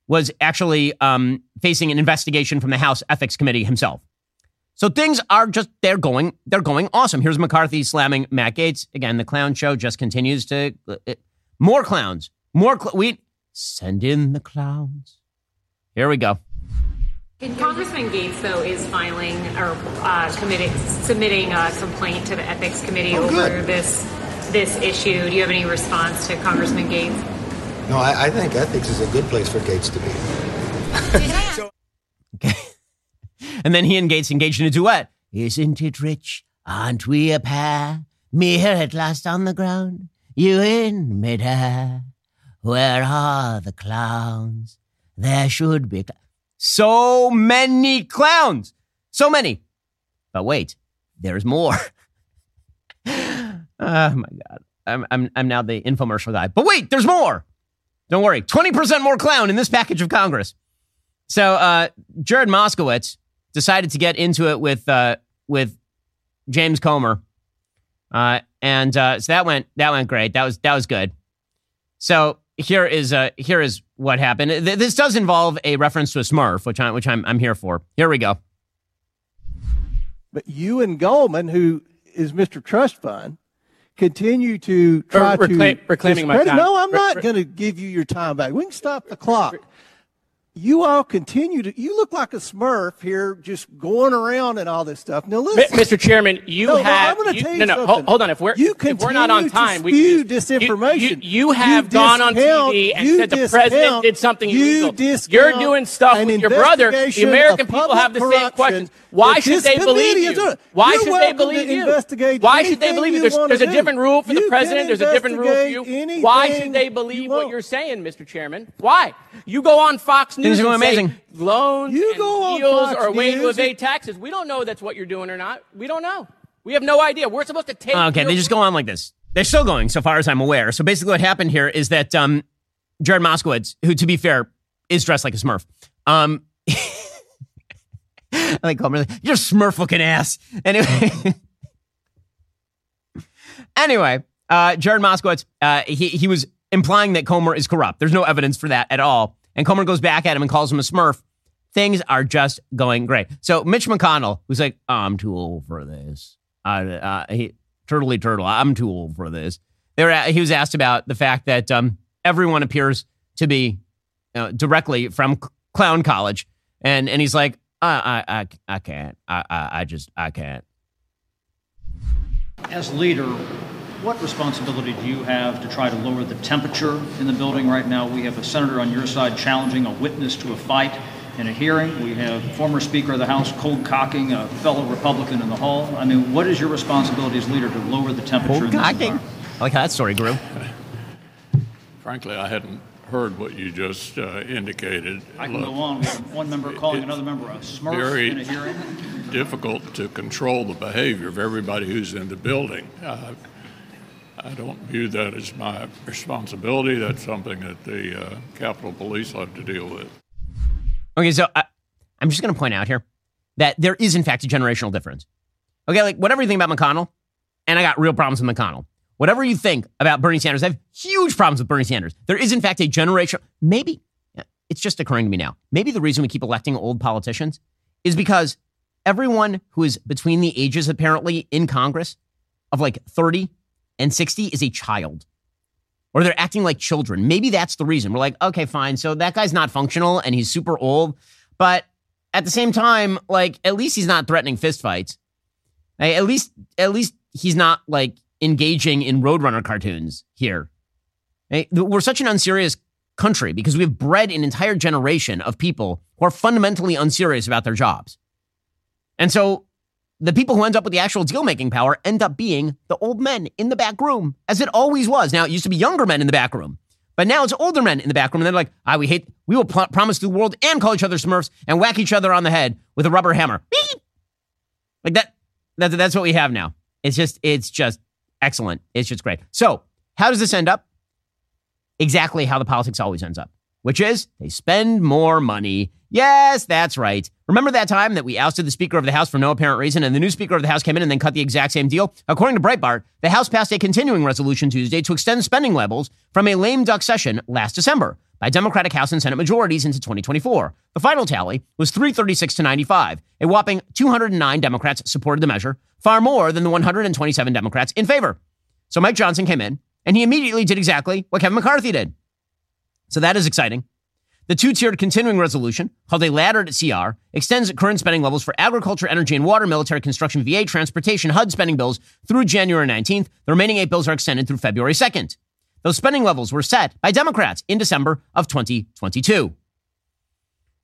was actually um, facing an investigation from the House Ethics Committee himself. So things are just they're going they're going awesome. Here's McCarthy slamming Matt Gaetz again. The clown show just continues to uh, more clowns, more cl- we send in the clowns. Here we go. Congressman Gaetz, though, is filing or uh, committing, submitting a complaint to the Ethics Committee Oh, over good. this this issue. Do you have any response to Congressman Gaetz? No, I, I think ethics is a good place for Gaetz to be. (laughs) And then he and Gaetz engaged in a duet. Isn't it rich? Aren't we a pair? Me here at last on the ground, you in midair. Where are the clowns? There should be cl- so many clowns, so many. But wait, there's more. (laughs) oh my god, I'm I'm I'm now the infomercial guy. But wait, there's more. Don't worry, twenty percent more clown in this package of Congress. So uh, Jared Moskowitz decided to get into it with uh, with James Comer, uh, and uh, so that went that went great. That was that was good. So here is uh, here is what happened. Th- This does involve a reference to a Smurf, which I which I'm I'm here for. Here we go. But you and Goldman, who is Mr. Trust Fund, continue to try reclaim- to reclaiming my time. No, I'm Re- not re- going to give you your time back. We can stop the clock. You all continue to. You look like a Smurf here, just going around and all this stuff. Now listen, Mr. Chairman, you No, no, have. I'm gonna you- tell you no, no, hold, hold on. If we're You if we're not on time, we spew disinformation. You, you, you have You gone on TV and said the president did something you illegal. you're doing stuff with your brother. The American people have the same questions. Why should they believe you? Why should they believe you? Why should they believe you? There's, there's a different rule for the president. There's a different rule for you. Why should they believe what you're saying, Mr. Chairman? Why? You go on Fox News Things are and going say amazing. loans You and go on deals Fox are a way to evade taxes. We don't know that's what you're doing or not. We don't know. We have no idea. We're supposed to take. Okay, your they just go on like this. They're still going, so far as I'm aware. So basically, what happened here is that um, Jared Moskowitz, who, to be fair, is dressed like a Smurf. Um, (laughs) I like call him really, you're a Smurf looking ass. Anyway, (laughs) anyway, uh, Jared Moskowitz, uh, he he was implying that Comer is corrupt. There's no evidence for that at all. And Comer goes back at him and calls him a Smurf. things are just going great. So Mitch McConnell, who's like, I'm too old for this. Uh, uh, he, turtly turtle, I'm too old for this. They were, he was asked about the fact that um, everyone appears to be uh, directly from clown college, and and he's like, I I I, I can't. I, I I just I can't. As leader, what responsibility do you have to try to lower the temperature in the building right now? We have a senator on your side challenging a witness to a fight in a hearing. We have former Speaker of the House cold cocking a fellow Republican in the hall. I mean, what is your responsibility as leader to lower the temperature Cold in this cocking? environment? I like how that story grew. Frankly, I hadn't heard what you just uh, indicated. I can Look, go on. We have one member calling another member a smurf very in a hearing. difficult to control the behavior of everybody who's in the building. Uh, I don't view that as my responsibility. That's something that the uh, Capitol Police have to deal with. Okay, so I, I'm just going to point out here that there is, in fact, a generational difference. Okay, like whatever you think about McConnell, and I got real problems with McConnell. Whatever you think about Bernie Sanders, I have huge problems with Bernie Sanders. There is, in fact, a generational, maybe, it's just occurring to me now. Maybe the reason we keep electing old politicians is because everyone who is between the ages, apparently, in Congress of like 30 and 60 is a child or they're acting like children. Maybe that's the reason. We're like, okay, fine. So that guy's not functional and he's super old. But at the same time, like, at least he's not threatening fistfights. Like, at least, at least he's not like engaging in Roadrunner cartoons here. Hey, We're such an unserious country because we've bred an entire generation of people who are fundamentally unserious about their jobs. And so the people who end up with the actual deal making power end up being the old men in the back room, as it always was. Now, it used to be younger men in the back room, but now it's older men in the back room. And they're like, ah, we hate, we will pl- promise the world and call each other smurfs and whack each other on the head with a rubber hammer. Beep! Like that, that, that's what we have now. It's just, it's just excellent. It's just great. So, how does this end up? Exactly how the politics always ends up, which is they spend more money. Yes, that's right. Remember that time that we ousted the Speaker of the House for no apparent reason and the new Speaker of the House came in and then cut the exact same deal? According to Breitbart, the House passed a continuing resolution Tuesday to extend spending levels from a lame duck session last December by Democratic House and Senate majorities into 2024. The final tally was 336 to 95. A whopping 209 Democrats supported the measure, far more than the 127 Democrats in favor. So Mike Johnson came in and he immediately did exactly what Kevin McCarthy did. So that is exciting. The two tiered continuing resolution, called a laddered CR, extends current spending levels for agriculture, energy, and water, military construction, VA, transportation, HUD spending bills through January 19th. The remaining eight bills are extended through February 2nd. Those spending levels were set by Democrats in December of 2022.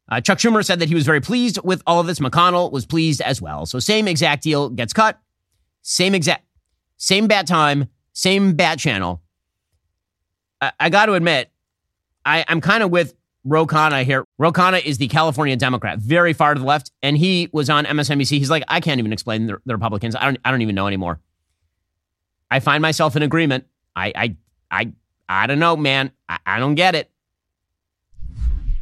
Uh, Chuck Schumer said that he was very pleased with all of this. McConnell was pleased as well. So same exact deal gets cut. Same exact, same bat time, same bat channel. I, I got to admit, I, I'm kind of with Ro Khanna here. Ro Khanna is the California Democrat, very far to the left, and he was on MSNBC. He's like, I can't even explain the, the Republicans. I don't, I don't even know anymore. I find myself in agreement. I, I, I, I don't know, man. I, I don't get it.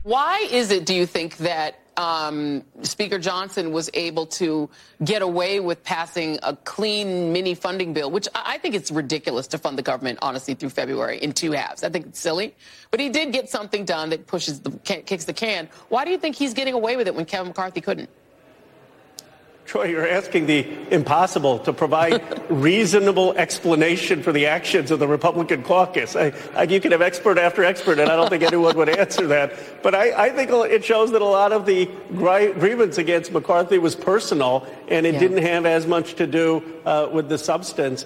Why is it, do you think, that um, Speaker Johnson was able to get away with passing a clean mini funding bill, which I think it's ridiculous to fund the government, honestly, through February in two halves. I think it's silly. But he did get something done that pushes the, kicks the can. Why do you think he's getting away with it when Kevin McCarthy couldn't? Troy, you're asking the impossible to provide (laughs) reasonable explanation for the actions of the Republican caucus. I, I, you can have expert after expert, and I don't think anyone would answer that. But I, I think it shows that a lot of the gri- grievance against McCarthy was personal, and it Yeah. didn't have as much to do uh, with the substance.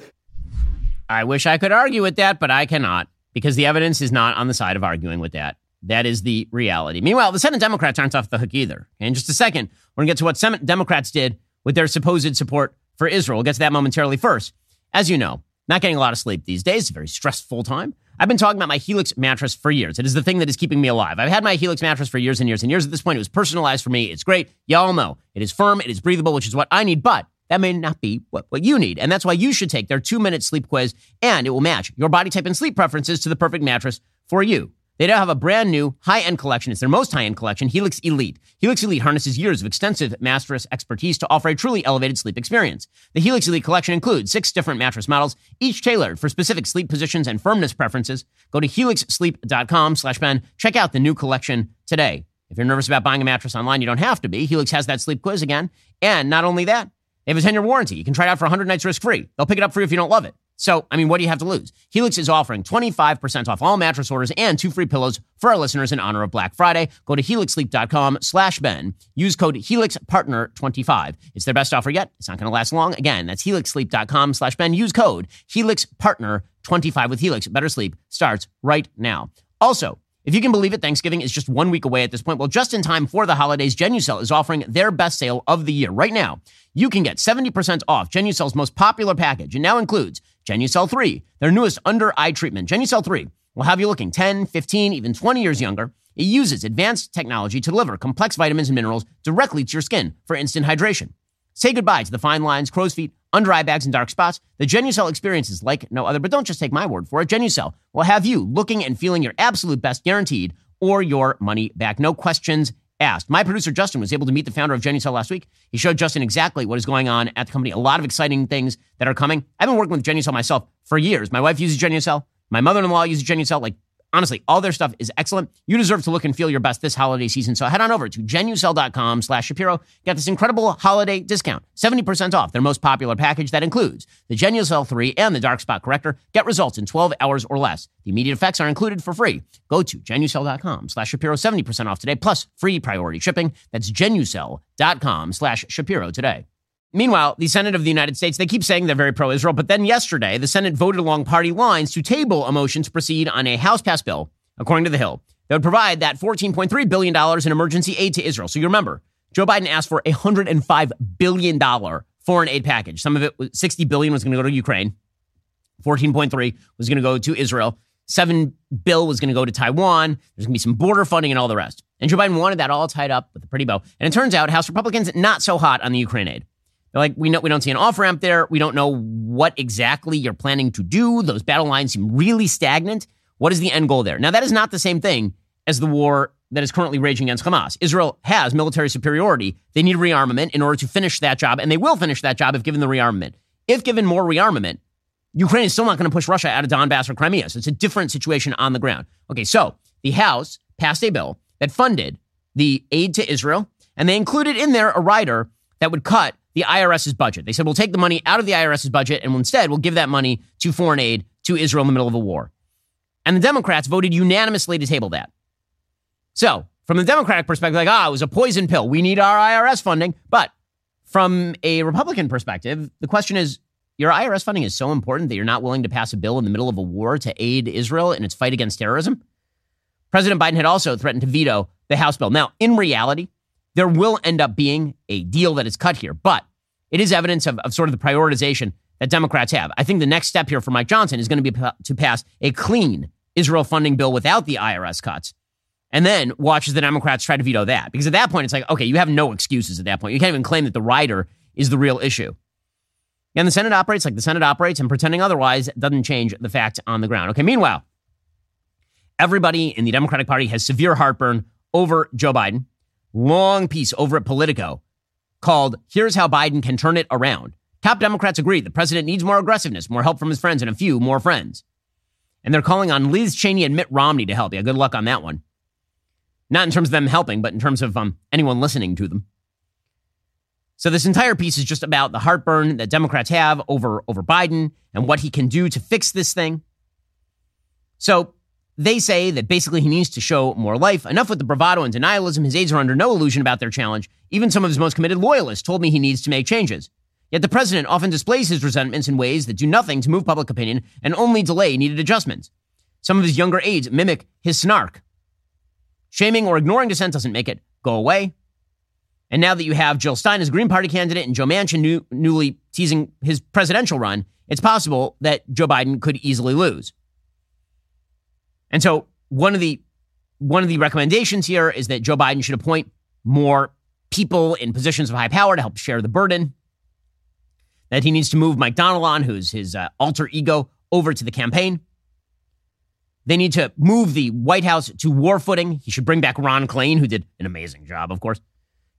I wish I could argue with that, but I cannot because the evidence is not on the side of arguing with that. That is the reality. Meanwhile, the Senate Democrats aren't off the hook either. In just a second, we're going to get to what Senate Democrats did with their supposed support for Israel. We'll get to that momentarily first. As you know, not getting a lot of sleep these days, it's a very stressful time. I've been talking about my Helix mattress for years. It is the thing that is keeping me alive. I've had my Helix mattress for years and years and years. At this point, it was personalized for me. It's great. Y'all know it is firm, it is breathable, which is what I need, but that may not be what, what you need. And that's why you should take their two minute sleep quiz and it will match your body type and sleep preferences to the perfect mattress for you. They now have a brand new high end collection. It's their most high end collection, Helix Elite. Helix Elite harnesses years of extensive mattress expertise to offer a truly elevated sleep experience. The Helix Elite collection includes six different mattress models, each tailored for specific sleep positions and firmness preferences. Go to helixsleep.com slash Ben. Check out the new collection today. If you're nervous about buying a mattress online, you don't have to be. Helix has that sleep quiz again. And not only that, they have a 10 year warranty. You can try it out for 100 nights risk free. They'll pick it up for you if you don't love it. So, I mean, what do you have to lose? Helix is offering 25% off all mattress orders and two free pillows for our listeners in honor of Black Friday. Go to helixsleep.com slash Ben. Use code HelixPartner25. It's their best offer yet. It's not going to last long. Again, that's helixsleep.com slash Ben. Use code HelixPartner25 with Helix. Better sleep starts right now. Also, if you can believe it, Thanksgiving is just one week away at this point. Well, just in time for the holidays, Genucel is offering their best sale of the year. Right now, you can get 70% off Genucel's most popular package. and now includes Genucel 3, their newest under eye treatment. Genucel 3 will have you looking 10, 15, even 20 years younger. It uses advanced technology to deliver complex vitamins and minerals directly to your skin for instant hydration. Say goodbye to the fine lines, crow's feet, under eye bags, and dark spots. The Genucel experience is like no other, but don't just take my word for it. Genucel will have you looking and feeling your absolute best guaranteed or your money back. No questions asked. My producer Justin was able to meet the founder of Genucel last week. He showed Justin exactly what is going on at the company. A lot of exciting things that are coming. I've been working with Genucel myself for years. My wife uses Genucel. My mother-in-law uses Genucel. Like honestly, all their stuff is excellent. You deserve to look and feel your best this holiday season. So head on over to genucel.com slash Shapiro. Get this incredible holiday discount. 70% off their most popular package that includes the Genucel 3 and the Dark Spot Corrector. Get results in 12 hours or less. The immediate effects are included for free. Go to genucel.com slash Shapiro. 70% off today, plus free priority shipping. That's genucel.com slash Shapiro today. Meanwhile, the Senate of the United States, they keep saying they're very pro Israel, but then yesterday, the Senate voted along party lines to table a motion to proceed on a House passed bill, according to The Hill, that would provide that $14.3 billion in emergency aid to Israel. So you remember, Joe Biden asked for a $105 billion foreign aid package. Some of it, was, 60 billion was going to go to Ukraine, 14.3 was going to go to Israel, 7 bill was going to go to Taiwan, there's going to be some border funding and all the rest. And Joe Biden wanted that all tied up with a pretty bow. And it turns out House Republicans not so hot on the Ukraine aid. They're like, we know we don't see an off ramp there. We don't know what exactly you're planning to do. Those battle lines seem really stagnant. What is the end goal there? Now, that is not the same thing as the war that is currently raging against Hamas. Israel has military superiority. They need rearmament in order to finish that job, and they will finish that job if given the rearmament. If given more rearmament, Ukraine is still not going to push Russia out of Donbass or Crimea. So it's a different situation on the ground. Okay, so the House passed a bill that funded the aid to Israel, and they included in there a rider that would cut the IRS's budget. They said, we'll take the money out of the IRS's budget and instead we'll give that money to foreign aid to Israel in the middle of a war. And the Democrats voted unanimously to table that. So, from the Democratic perspective, like, ah, it was a poison pill. We need our IRS funding. But from a Republican perspective, the question is your IRS funding is so important that you're not willing to pass a bill in the middle of a war to aid Israel in its fight against terrorism? President Biden had also threatened to veto the House bill. Now, in reality, there will end up being a deal that is cut here, but it is evidence of, of sort of the prioritization that Democrats have. I think the next step here for Mike Johnson is going to be to pass a clean Israel funding bill without the IRS cuts. And then watch as the Democrats try to veto that. Because at that point, it's like, okay, you have no excuses at that point. You can't even claim that the rider is the real issue. And the Senate operates like the Senate operates, and pretending otherwise doesn't change the fact on the ground. Okay, meanwhile, everybody in the Democratic Party has severe heartburn over Joe Biden long piece over at Politico called Here's How Biden Can Turn It Around. Top Democrats agree the president needs more aggressiveness, more help from his friends, and a few more friends. And they're calling on Liz Cheney and Mitt Romney to help. Yeah, good luck on that one. Not in terms of them helping, but in terms of um, anyone listening to them. So this entire piece is just about the heartburn that Democrats have over, over Biden and what he can do to fix this thing. So they say that basically he needs to show more life. Enough with the bravado and denialism. His aides are under no illusion about their challenge. Even some of his most committed loyalists told me he needs to make changes. Yet the president often displays his resentments in ways that do nothing to move public opinion and only delay needed adjustments. Some of his younger aides mimic his snark. Shaming or ignoring dissent doesn't make it go away. And now that you have Jill Stein as Green Party candidate and Joe Manchin new, newly teasing his presidential run, it's possible that Joe Biden could easily lose. And so one of the one of the recommendations here is that Joe Biden should appoint more people in positions of high power to help share the burden. That he needs to move Mike Donilon, who's his uh, alter ego, over to the campaign. They need to move the White House to war footing. He should bring back Ron Klain, who did an amazing job, of course.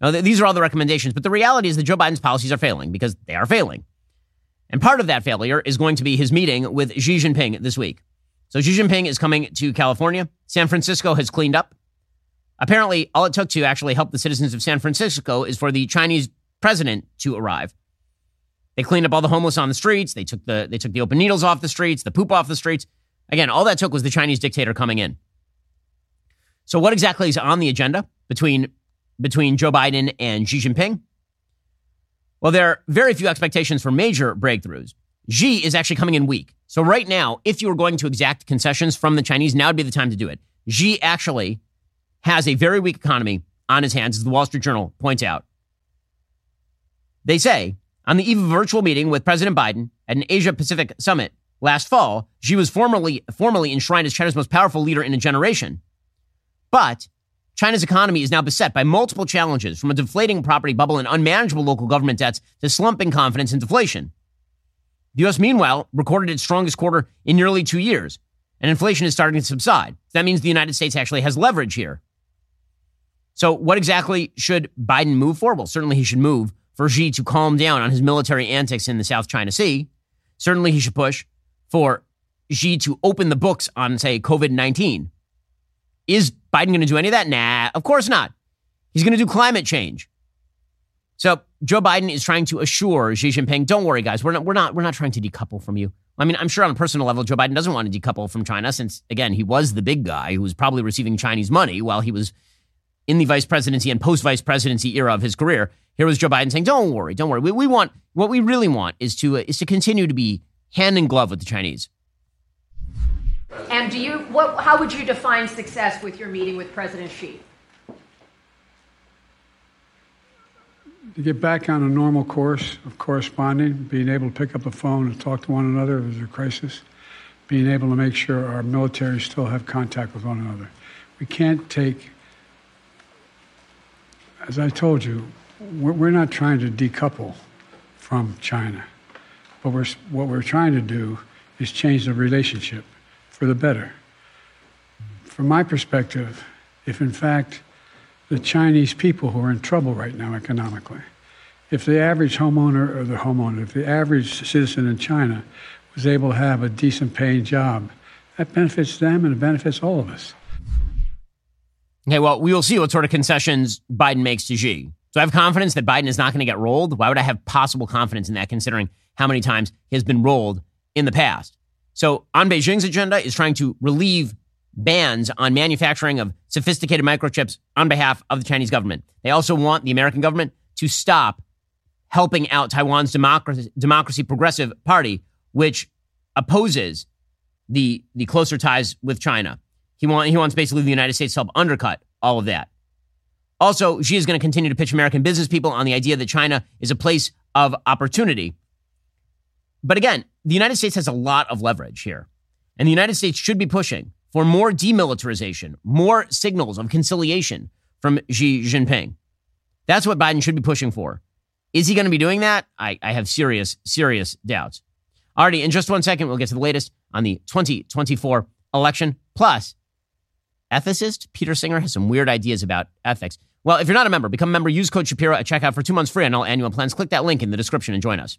Now, th- these are all the recommendations, but the reality is that Joe Biden's policies are failing because they are failing. And part of that failure is going to be his meeting with Xi Jinping this week. So Xi Jinping is coming to California. San Francisco has cleaned up. Apparently, all it took to actually help the citizens of San Francisco is for the Chinese president to arrive. They cleaned up all the homeless on the streets. They took the they took the open needles off the streets, the poop off the streets. Again, all that took was the Chinese dictator coming in. So what exactly is on the agenda between between Joe Biden and Xi Jinping? Well, there are very few expectations for major breakthroughs. Xi is actually coming in weak. So right now, if you were going to exact concessions from the Chinese, now would be the time to do it. Xi actually has a very weak economy on his hands, as the Wall Street Journal points out. They say on the eve of a virtual meeting with President Biden at an Asia Pacific summit last fall, Xi was formally, formally enshrined as China's most powerful leader in a generation. But China's economy is now beset by multiple challenges, from a deflating property bubble and unmanageable local government debts to slumping confidence and deflation. The U.S., meanwhile, recorded its strongest quarter in nearly two years, and inflation is starting to subside. That means the United States actually has leverage here. So, what exactly should Biden move for? Well, certainly he should move for Xi to calm down on his military antics in the South China Sea. Certainly he should push for Xi to open the books on, say, COVID 19. Is Biden going to do any of that? Nah, of course not. He's going to do climate change. So Joe Biden is trying to assure Xi Jinping, don't worry, guys, we're not, we're not, we're not trying to decouple from you. I mean, I'm sure on a personal level, Joe Biden doesn't want to decouple from China since, again, he was the big guy who was probably receiving Chinese money while he was in the vice presidency and post vice presidency era of his career. Here was Joe Biden saying, "Don't worry, don't worry. We, we want what we really want is to uh, is to continue to be hand in glove with the Chinese." And do you what? How would you define success with your meeting with President Xi? To get back on a normal course of corresponding, being able to pick up a phone and talk to one another if there's a crisis, being able to make sure our military still have contact with one another. We can't take as I told you, we're not trying to decouple from China. But we're, what we're trying to do is change the relationship for the better. From my perspective, if in fact the Chinese people who are in trouble right now economically, if the average homeowner or the homeowner, if the average citizen in China was able to have a decent paying job, that benefits them and it benefits all of us. Okay, well, we will see what sort of concessions Biden makes to Xi. So I have confidence that Biden is not going to get rolled. Why would I have possible confidence in that, considering how many times he has been rolled in the past? So on Beijing's agenda is trying to relieve bans on manufacturing of sophisticated microchips on behalf of the Chinese government. They also want the American government to stop helping out Taiwan's democracy, democracy progressive party, which opposes the, the closer ties with China. He, want, he wants basically the United States to help undercut all of that. Also, Xi is going to continue to pitch American business people on the idea that China is a place of opportunity. But again, the United States has a lot of leverage here. And the United States should be pushing for more demilitarization, more signals of conciliation from Xi Jinping. That's what Biden should be pushing for. Is he going to be doing that? I, I have serious, serious doubts. Already, in just one second, we'll get to the latest on the 2024 election. Plus, ethicist Peter Singer has some weird ideas about ethics. Well, if you're not a member, become a member. Use code Shapiro at checkout for two months free on all annual plans. Click that link in the description and join us.